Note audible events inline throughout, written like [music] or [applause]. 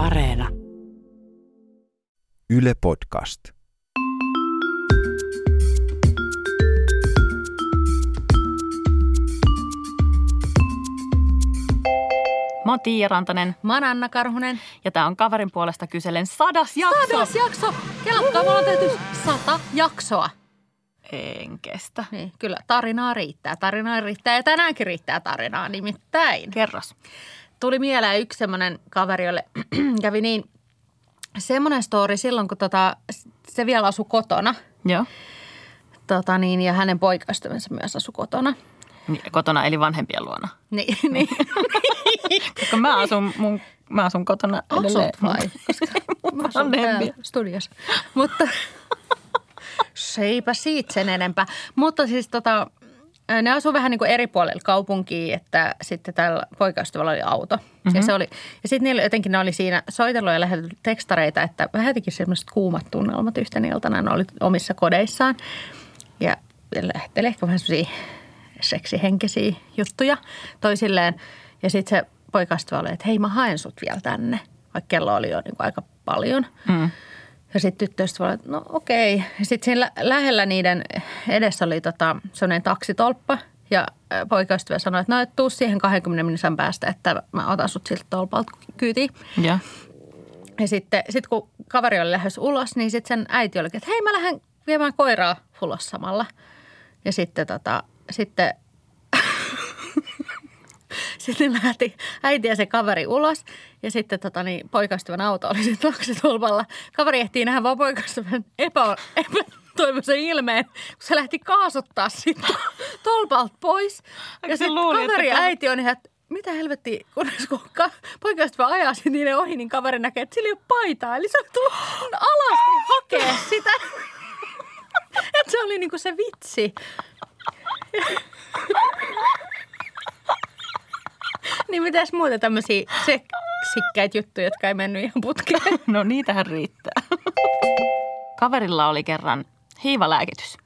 Areena. Yle Podcast. Mä oon Tiia Rantanen Mä oon Anna Karhunen. ja tää on kaverin puolesta kyselen sadas jakso. Sadas jakso! Kelatkaa, me ollaan tehty sata jaksoa. En kestä. Niin, kyllä tarinaa riittää. Tarinaa riittää ja tänäänkin riittää tarinaa nimittäin. Kerros. Tuli mieleen yksi semmoinen kaveri, jolle [clears throat] kävi niin semmoinen story silloin, kun tota, se vielä asui kotona. Joo. Tota niin, ja hänen poikaystävänsä myös asui kotona. Niin, Kotona eli vanhempien luona. Niin, [laughs] niin. [laughs] Koska mä asun, mun, mä asun kotona edelleen. [laughs] Asut vai? Koska mä asun studiossa. Mutta se eipä siitä sen enempää. Mutta siis tota, ne asuu vähän niin kuin eri puolella kaupunkia, että sitten tällä poikaystävällä oli auto. Mm-hmm. Ja, se oli, ja sitten niillä jotenkin ne oli siinä soitellut ja lähetellyt tekstareita, että vähän jotenkin semmoiset kuumat tunnelmat yhtenä iltana. Ne oli omissa kodeissaan ja ja ehkä vähän semmoisia seksihenkisiä juttuja toisilleen. Ja sitten se poikaystävä oli, että hei mä haen sut vielä tänne, vaikka kello oli jo niin kuin aika paljon. Mm. Ja sitten tyttöystävä oli, että no okei. Ja sitten siinä lä- lähellä niiden edessä oli tota, sellainen taksitolppa. Ja poikaystävä sanoi, että no et tuu siihen 20 minuutin päästä, että mä otan sut siltä tolpalta kyytiin. Joo. Ja sitten sit kun kaveri oli lähes ulos, niin sitten sen äiti oli, että hei mä lähden viemään koiraa ulos samalla. Ja sitten tota, sitten [laughs] sitten lähti äiti ja se kaveri ulos. Ja sitten tota, niin, poikaystävän auto oli sitten taksitolpalla. Kaveri ehtii nähdä vaan poikaystävän epä, epätoivoisen ilmeen, kun se lähti kaasuttaa sitten tolpalta pois. Ja se sitten luuli, että kaveri ka- äiti on ihan, että mitä helvettiä, kunnes kun ka- poikaystävä ajaa sitten niiden ohi, niin kaveri näkee, että sillä ei ole paitaa. Eli se on tullut alasti hakea sitä. [laughs] että se oli niinku se vitsi. [laughs] niin mitäs muuta tämmöisiä seksikkäitä juttuja, jotka ei mennyt ihan putkeen? [laughs] No niitähän riittää. Kaverilla oli kerran hiivalääkitys.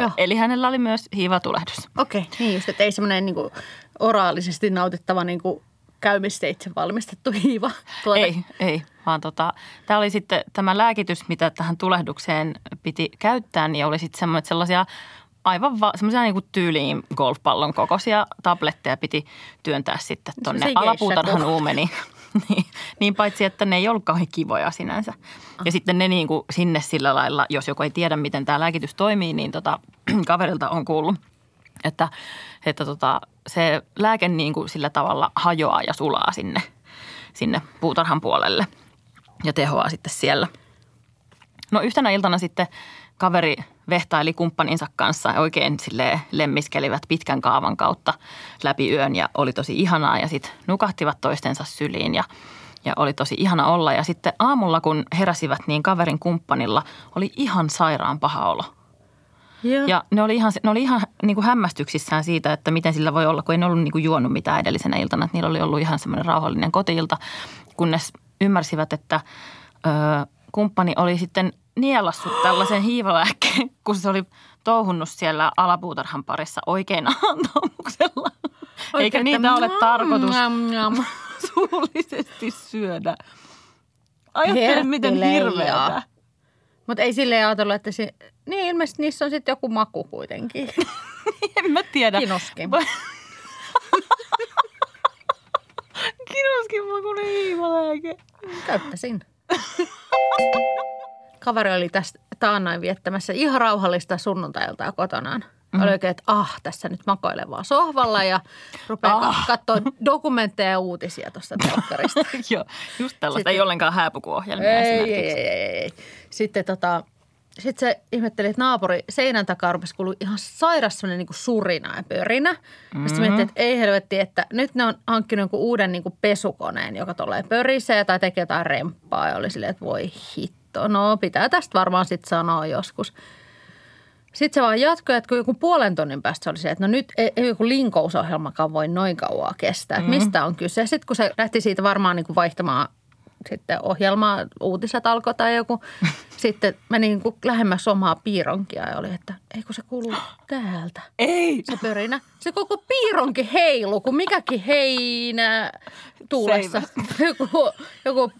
Joo. Eli hänellä oli myös hiivatulehdus. Okei, okay, niin just, että ei semmoinen niinku oraalisesti nautittava niinku käymisteitse valmistettu hiiva tuote. Ei, ei, vaan tota, tämä oli sitten tämä lääkitys, mitä tähän tulehdukseen piti käyttää, niin oli sitten sellaisia aivan va- semmoisia niinku tyyliin golfpallon kokoisia tabletteja piti työntää sitten tuonne alapuutarhan uumeniin. [laughs] niin, niin paitsi, että ne ei ollut kauhean kivoja sinänsä. Ja sitten ne niinku sinne sillä lailla, jos joku ei tiedä, miten tämä lääkitys toimii, niin tota, [clears throat] kaverilta on kuullut, että, että tota, se lääke niin kuin sillä tavalla hajoaa ja sulaa sinne, sinne puutarhan puolelle ja tehoaa sitten siellä. No yhtenä iltana sitten kaveri vehtaili kumppaninsa kanssa ja oikein sille lemmiskelivät pitkän kaavan kautta läpi yön ja oli tosi ihanaa ja sitten nukahtivat toistensa syliin ja, ja oli tosi ihana olla. Ja sitten aamulla kun heräsivät, niin kaverin kumppanilla oli ihan sairaan paha olo. Joo. Ja ne oli ihan, ne oli ihan niin kuin hämmästyksissään siitä, että miten sillä voi olla, kun ei ne ollut niin kuin juonut mitään edellisenä iltana. Että niillä oli ollut ihan semmoinen rauhallinen kotiilta, kunnes ymmärsivät, että ö, kumppani oli sitten nielassut tällaisen hiivalääkkeen, kun se oli touhunnut siellä alapuutarhan parissa oikein antamuksella. Eikä niitä ole tarkoitus njam, njam. [laughs] suullisesti syödä. Ajattele, miten hirveätä. Mutta ei silleen ajatellut, että se, niin ilmeisesti niissä on sitten joku maku kuitenkin. [laughs] En mä tiedä. Kinoskin. [laughs] Kinoskin makuinen hiivalääke. Käyttäisin. Kaveri oli tästä taannoin viettämässä ihan rauhallista sunnuntailtaa kotonaan. Mm-hmm. Oli oikein, että ah, tässä nyt makoilen vaan sohvalla ja rupeaa Ah. [laughs] katsoa dokumentteja ja uutisia tuosta telkkarista. [laughs] Joo, just tällaista. Sitten- Ei ollenkaan hääpukuohjelmia ei, ei, ei, ei. Sitten tota, sit se ihmetteli, että naapuri seinän takaa rupesi kuulua ihan sairas sellainen niin surina ja pörinä. Mm-hmm. Sitten miettii, että ei helvetti, että nyt ne on hankkinut jonkun uuden niin kuin pesukoneen, joka tulee pörisee tai tekee jotain remppaa. Ja oli silleen, että voi hitto, no pitää tästä varmaan sitten sanoa joskus. Sitten se vaan jatkoi, että kun joku puolen tunnin päästä se oli se, että no nyt ei, ei joku linkousohjelmakaan voi noin kauan kestää. Että mistä on kyse. Sitten kun se lähti siitä varmaan niin kuin vaihtamaan sitten ohjelmaa, uutiset alkoi tai joku. [laughs] Sitten meni niin kuin lähemmäs omaa piironkia ja oli, että ei kun se kuuluu [gasps] täältä. Ei. Se pörinä. Se koko piironki heilu, kun mikäkin heinä tuulessa. [laughs] Joku, joku,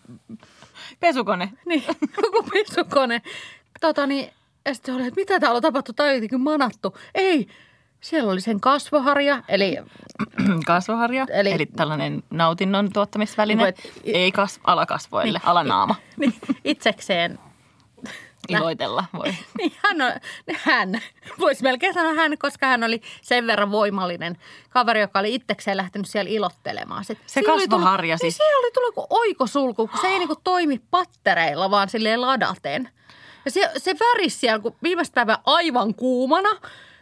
Pesukone. [laughs] niin, joku pesukone. Tota niin, ja sitten oli, että mitä täällä on tapahtunut, tai jotenkin manattu. Ei, siellä oli sen kasvoharja, eli [clears throat] Kasvoharja, eli, Eli- tällainen nautinnon tuottamisväline. Niin et- Ei kas, alakasvoille, niin. alanaama. [laughs] niin, itsekseen Iloitella voi. [laughs] Niin hän, on, hän, voisi melkein sanoa hän, koska hän oli sen verran voimallinen kaveri, joka oli itsekseen lähtenyt siellä ilottelemaan. Sit Se kasvoharja siis. Niin siellä oli tullut kuin oikosulku, kun se ei niinku toimi pattereilla, vaan silleen ladaten. Ja se, se väris siellä, kun viimeistä päivää aivan kuumana,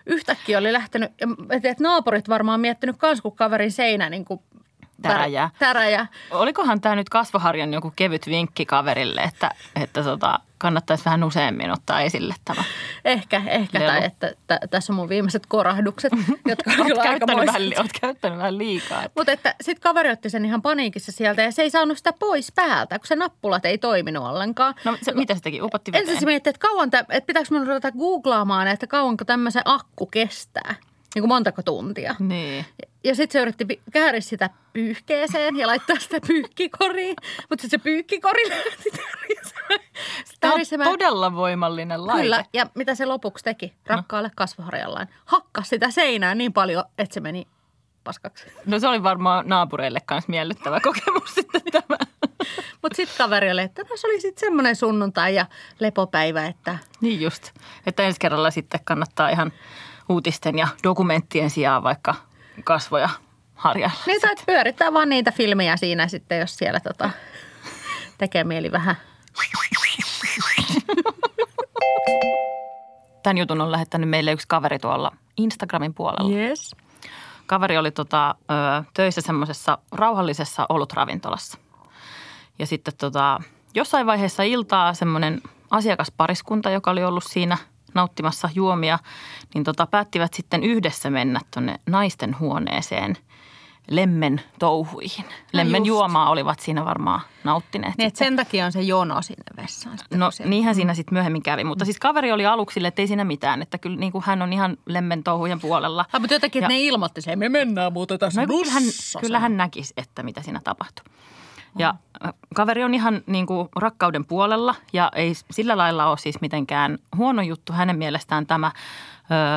yhtäkkiä oli lähtenyt, että naapurit varmaan miettinyt kans, kun kaverin seinä niin kuin Täräjää. Täräjää. Olikohan tämä nyt kasvoharjan joku kevyt vinkki kaverille, että, että tota, kannattaisi vähän useammin ottaa esille tämä. Ehkä, ehkä. Lelu. Tai että t- tässä on mun viimeiset korahdukset, [laughs] jotka on Olet kyllä käyttänyt, aikamoiset. vähän, oot käyttänyt vähän liikaa. Mutta että sitten kaveri otti sen ihan paniikissa sieltä ja se ei saanut sitä pois päältä, kun se nappulat ei toiminut ollenkaan. No se, mitä se teki? Upotti veteen? Ensin se mietti, että kauan, tä- että pitääkö minun ruveta googlaamaan, että kauanko tämmöisen akku kestää. Niin kuin montako tuntia. Niin. Ja sitten se yritti kääriä sitä pyyhkeeseen ja laittaa sitä pyyhkikoriin. Mutta sitten se pyyhkikori lähti tärisemään. Tämä on todella voimallinen laite. Kyllä, ja mitä se lopuksi teki rakkaalle kasvoharjallaan? Hakkas sitä seinää niin paljon, että se meni paskaksi. No se oli varmaan naapureille kanssa miellyttävä kokemus sitten tämä. [laughs] Mutta sitten kaveri oli, että tässä oli sitten semmoinen sunnuntai ja lepopäivä, että Niin just. Että ensi kerralla sitten kannattaa ihan uutisten ja dokumenttien sijaan vaikka kasvoja harjailla. niin tai pyörittää vaan niitä filmejä siinä sitten, jos siellä tota, tekee mieli vähän. Tämän jutun on lähettänyt meille yksi kaveri tuolla Instagramin puolella. Yes. Kaveri oli tota, töissä semmoisessa rauhallisessa olutravintolassa. Ja sitten tota, jossain vaiheessa iltaa semmoinen asiakaspariskunta, joka oli ollut siinä nauttimassa juomia, niin tota, päättivät sitten yhdessä mennä tuonne naisten huoneeseen lemmen touhuihin. Lemmen just. juomaa olivat siinä varmaan nauttineet. Niin, että sen takia on se jono sinne vessaan. Sitten, No siellä- niinhän siinä sitten myöhemmin kävi, mutta siis kaveri oli aluksi sille, että ei siinä mitään, että kyllä niin kuin hän on ihan lemmen touhujen puolella. Ah, mutta jotenkin, että Ja- ne ilmoitti sen, me mennään muuten tässä No kyllähän, kyllähän näkisi, että mitä siinä tapahtui. Ja äh, kaveri on ihan niin kuin rakkauden puolella ja ei sillä lailla ole siis mitenkään huono juttu hänen mielestään tämä.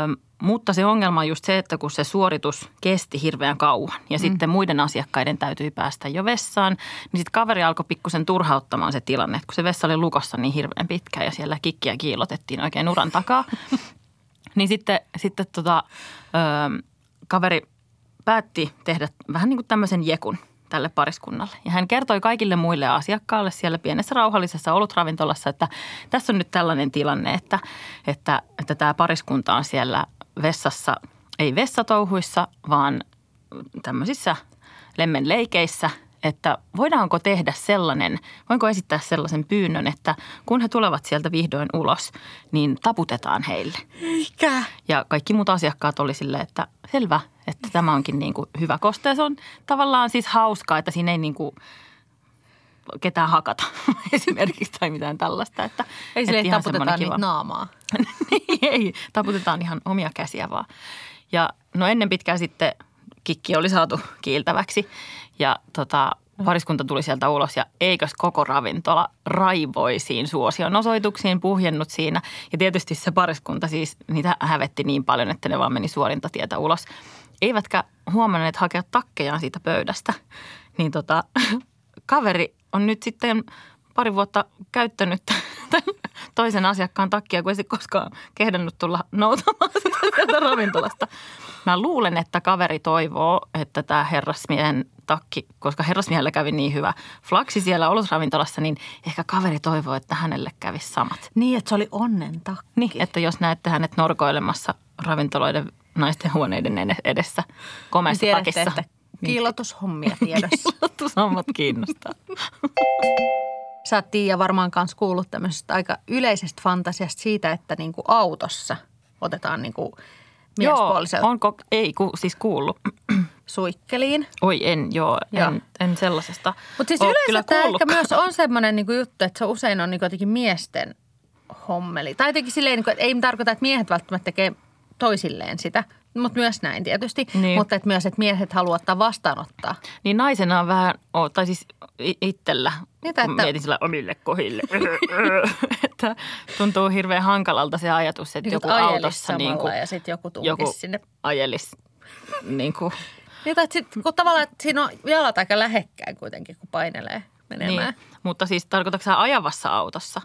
Ö, mutta se ongelma on just se, että kun se suoritus kesti hirveän kauan ja mm. sitten muiden asiakkaiden täytyy päästä jo vessaan, niin sitten kaveri alkoi pikkusen turhauttamaan se tilanne, että kun se vessa oli lukossa niin hirveän pitkään ja siellä kikkiä kiilotettiin oikein uran takaa. [laughs] Niin sitten, sitten tota, ö, kaveri päätti tehdä vähän niin kuin tämmöisen jekun tälle pariskunnalle. Ja hän kertoi kaikille muille asiakkaille siellä pienessä rauhallisessa olutravintolassa, että tässä on nyt tällainen tilanne, että, että, että tämä pariskunta on siellä vessassa, ei vessatouhuissa, vaan tämmöisissä lemmenleikeissä, että voidaanko tehdä sellainen, voinko esittää sellaisen pyynnön, että kun he tulevat sieltä vihdoin ulos, niin taputetaan heille. Eikä. Ja kaikki muut asiakkaat oli silleen, että selvä, että tämä onkin niin kuin hyvä koste. Ja se on tavallaan siis hauskaa, että siinä ei niin kuin ketään hakata [laughs] esimerkiksi tai mitään tällaista. Että, Ei taputetaan semmoinen niitä naamaa. [laughs] niin, ei, taputetaan ihan omia käsiä vaan. Ja no ennen pitkään sitten kikki oli saatu kiiltäväksi ja tota, pariskunta tuli sieltä ulos ja eikös koko ravintola raivoisiin suosion osoituksiin puhjennut siinä. Ja tietysti se pariskunta siis, niitä hävetti niin paljon, että ne vaan meni suorinta tietä ulos. Eivätkä huomanneet hakea takkejaan siitä pöydästä. Niin tota, [laughs] kaveri on nyt sitten pari vuotta käyttänyt toisen asiakkaan takkia, kun ei se koskaan kehdannut tulla noutamaan sitä ravintolasta. Mä luulen, että kaveri toivoo, että tämä herrasmiehen takki, koska herrasmiehellä kävi niin hyvä flaksi siellä olutravintolassa, niin ehkä kaveri toivoo, että hänelle kävisi samat. Niin, että se oli onnen takki. Niin, että jos näette hänet norkoilemassa ravintoloiden naisten huoneiden edessä Niin komeassa tiedätte, takissa. että [laughs] kiillotushommia tiedossa. [laughs] Kiillotushommat kiinnostaa. [laughs] Sä oot Tiia varmaan kanssa kuullut tämmöisestä aika yleisestä fantasiasta siitä, että niinku autossa otetaan niinku miespuoliselta. Joo, onko, ei ku, siis kuullut. Suikkeliin. Oi en, joo, Joo. en, en sellaisesta Mutta siis yleensä kyllä tämä ehkä myös on semmoinen niinku juttu, että se usein on niinku jotenkin miesten hommeli. Tai jotenkin silleen, niinku, että ei tarkoita, että miehet välttämättä tekee toisilleen sitä, mutta myös näin tietysti. Niin. Mutta että myös, että miehet haluaa ottaa vastaanottaa. Niin naisena on vähän, oh, tai siis itsellä, Mitä, kun että- mietin sillä omille kohille, [laughs] että tuntuu hirveän hankalalta se ajatus, että Niin, joku autossa niin kuin, ja sitten joku tunkisi joku sinne. ajelisi niin kuin, Niin, tai sit, kun tavallaan että siinä on jalat aika lähekkäin kuitenkin, kun painelee menemään. niin. Mutta siis tarkoitatko sä ajavassa autossa?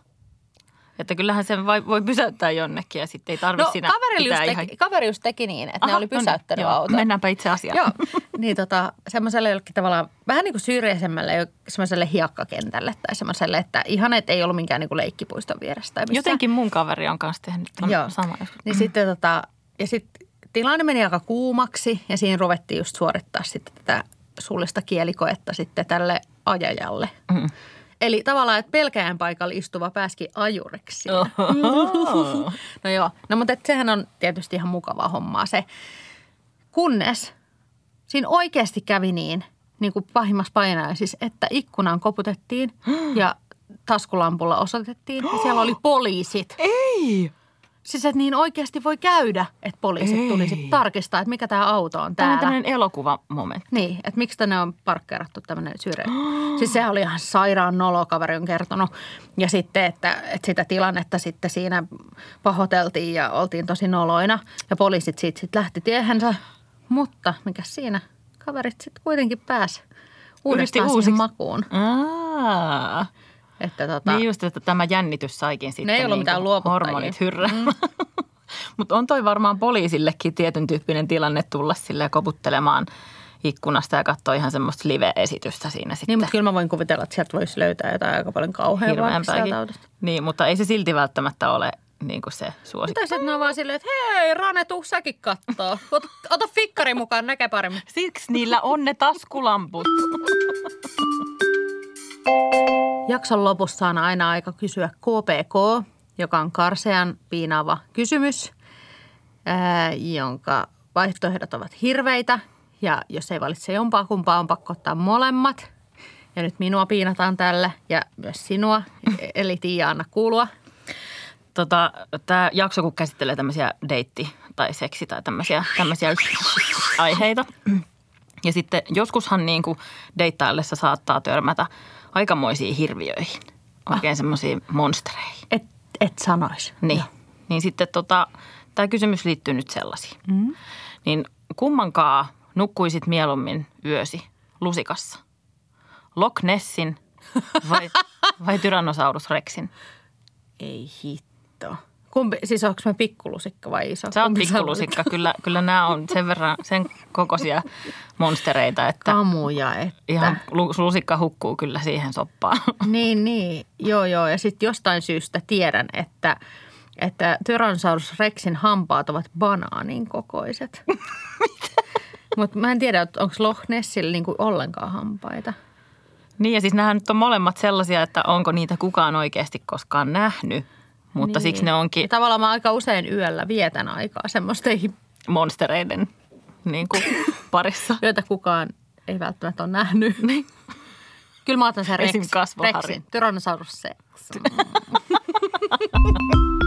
Että kyllähän sen vai, voi pysäyttää jonnekin ja sitten ei tarvitse No siinä kaveri just, pitää teki, ihan... kaveri just teki niin, että Aha, ne oli no niin, pysäyttänyt joo. auton. Mennäänpä itse asiaan. Joo, niin tota, semmoiselle jollekin tavallaan vähän niin kuin syrjäisemmälle, semmoiselle hiekkakentälle tai semmoiselle, että ihan, että ei ollut minkään niin kuin leikkipuiston vieressä tai missään. Jotenkin mun kaveri on kanssa tehnyt ton Joo. sama joskus. Niin sitten tota, ja sitten tilanne meni aika kuumaksi ja siinä ruvettiin just suorittaa sitten tätä suullista kielikoetta sitten tälle ajajalle. Mm. Eli tavallaan, että pelkäjän paikalla istuva pääski ajuriksi. Oho. [laughs] No joo, no mutta et sehän on tietysti ihan mukavaa hommaa se. Kunnes siinä oikeasti kävi niin, niin kuin pahimmassa painajaisissa, että ikkunaan koputettiin [gasps] ja taskulampulla osoitettiin ja siellä oli poliisit. Ei! Siis että niin oikeasti voi käydä, että poliisit Ei. tulisi tarkistaa, että mikä tämä auto on Tämä on täällä. tämmöinen elokuvamomentti. Niin, että miksi tänne on parkkeerattu tämmöinen syrjä. siis sehän oli ihan sairaan nolo, kaveri on kertonut. Ja sitten, että, että sitä tilannetta sitten siinä pahoteltiin ja oltiin tosi noloina. Ja poliisit siitä sitten lähti tiehensä. Mutta mikä siinä? Kaverit sitten kuitenkin pääsi uudestaan siihen uusiksi. makuun. Aa. Että tota, Niin just, että tämä jännitys saikin sitten ei ollut niin mitään hormonit hyrrää. [laughs] Mm. Mutta on toi varmaan poliisillekin tietyn tyyppinen tilanne tulla sille koputtelemaan ikkunasta ja katsoa ihan semmoista live-esitystä siinä sitten. niin, mutta kyllä mä voin kuvitella, että sieltä voisi löytää jotain aika paljon kauheaa. Niin, mutta ei se silti välttämättä ole niin kuin se suosikki. Tai sitten ne on vaan silleen, että hei Rane, tuu säkin kattoo. Ota, ota fikkari mukaan, näkee paremmin. Siksi niillä on ne taskulamput. [laughs] Jakson lopussa on aina aika kysyä KPK, joka on karsean piinaava kysymys, ää, jonka vaihtoehdot ovat hirveitä. Ja jos ei valitse jompaa kumpaa, on pakko ottaa molemmat. Ja nyt minua piinataan tällä ja myös sinua, [laughs] eli Tiia, anna kuulua. Tota, Tämä jakso, kun käsittelee tämmöisiä deitti- tai seksi- tai tämmöisiä, tämmöisiä aiheita. Ja sitten joskushan niin kuin deittaillessa saattaa törmätä aikamoisiin hirviöihin. Oikein semmoisiin monstereihin. Et, et sanois. Niin. Niin sitten tota, tämä kysymys liittyy nyt sellaisiin. Mm. Niin kummankaa nukkuisit mieluummin yösi lusikassa? Loch Nessin vai, vai [laughs] Tyrannosaurus Rexin? Ei hitto. Kumpi, siis onko mä pikkulusikka vai iso? Sä oot Kumpi pikkulusikka. Kyllä, kyllä nämä on sen verran sen kokoisia monstereita, että Kamuja, että. ihan lu- lusikka hukkuu kyllä siihen soppaan. [laughs] Niin, niin. Joo, joo. Ja sitten jostain syystä tiedän, että, että Tyrannosaurus Rexin hampaat ovat banaanin kokoiset. [laughs] Mutta mä en tiedä, onko Loch Nessillä niinku ollenkaan hampaita. Niin ja siis nämä nyt on molemmat sellaisia, että onko niitä kukaan oikeasti koskaan nähnyt. Mutta niin. siksi ne Ja onkin tavallaan mä aika usein yöllä vietän aikaa semmoisten, monstereiden niin kuin [laughs] parissa. joita kukaan ei välttämättä ole nähnyt. Niin. Kyllä mä otan sen Esim. Rex. Rexin. Tyrannosaurus Rex. [laughs]